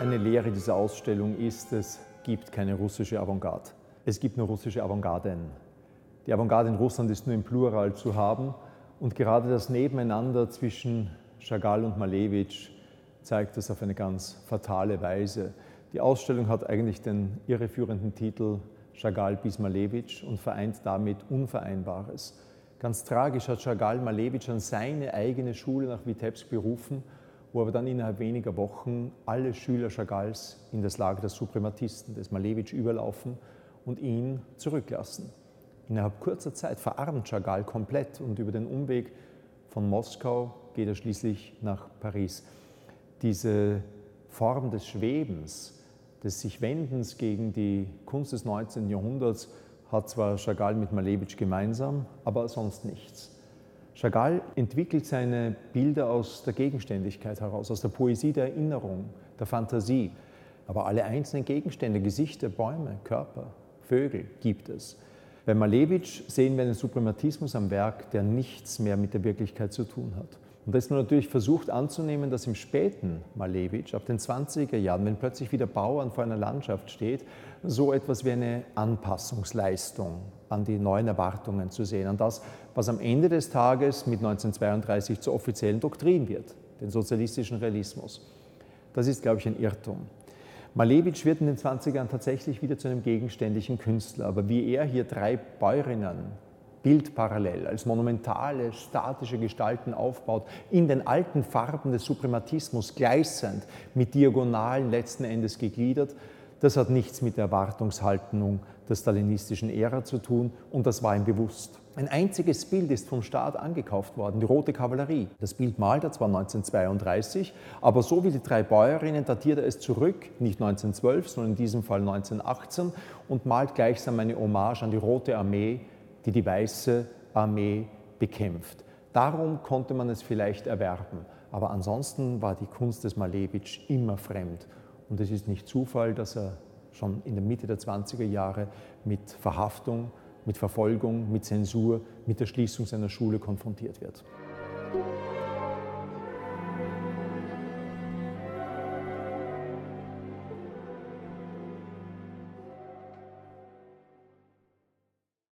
Eine Lehre dieser Ausstellung ist, es gibt keine russische Avantgarde. Es gibt nur russische Avantgarden. Die Avantgarde in Russland ist nur im Plural zu haben und gerade das Nebeneinander zwischen Chagall und Malevich zeigt das auf eine ganz fatale Weise. Die Ausstellung hat eigentlich den irreführenden Titel Chagall bis Malevich und vereint damit Unvereinbares. Ganz tragisch hat Chagall Malevich an seine eigene Schule nach Vitebsk berufen wo aber dann innerhalb weniger Wochen alle Schüler Chagalls in das Lager der Suprematisten, des Malevich, überlaufen und ihn zurücklassen. Innerhalb kurzer Zeit verarmt Chagall komplett und über den Umweg von Moskau geht er schließlich nach Paris. Diese Form des Schwebens, des sich Wendens gegen die Kunst des 19. Jahrhunderts hat zwar Chagall mit Malevich gemeinsam, aber sonst nichts. Chagall entwickelt seine Bilder aus der Gegenständigkeit heraus, aus der Poesie der Erinnerung, der Fantasie. Aber alle einzelnen Gegenstände, Gesichter, Bäume, Körper, Vögel gibt es. Bei Malevich sehen wir einen Suprematismus am Werk, der nichts mehr mit der Wirklichkeit zu tun hat. Und da ist man natürlich versucht anzunehmen, dass im späten Malevich, ab den 20er Jahren, wenn plötzlich wieder Bauern vor einer Landschaft steht, so etwas wie eine Anpassungsleistung an die neuen Erwartungen zu sehen, an das, was am Ende des Tages mit 1932 zur offiziellen Doktrin wird, den sozialistischen Realismus. Das ist, glaube ich, ein Irrtum. Malevich wird in den 20ern tatsächlich wieder zu einem gegenständlichen Künstler, aber wie er hier drei Bäuerinnen bildparallel als monumentale, statische Gestalten aufbaut, in den alten Farben des Suprematismus gleichsend mit Diagonalen letzten Endes gegliedert, das hat nichts mit der Erwartungshaltung der stalinistischen Ära zu tun und das war ihm bewusst. Ein einziges Bild ist vom Staat angekauft worden, die Rote Kavallerie. Das Bild malt er zwar 1932, aber so wie die drei Bäuerinnen datiert er es zurück, nicht 1912, sondern in diesem Fall 1918 und malt gleichsam eine Hommage an die Rote Armee, die die Weiße Armee bekämpft. Darum konnte man es vielleicht erwerben, aber ansonsten war die Kunst des Malevich immer fremd und es ist nicht Zufall, dass er schon in der Mitte der 20er Jahre mit Verhaftung, mit Verfolgung, mit Zensur, mit der Schließung seiner Schule konfrontiert wird.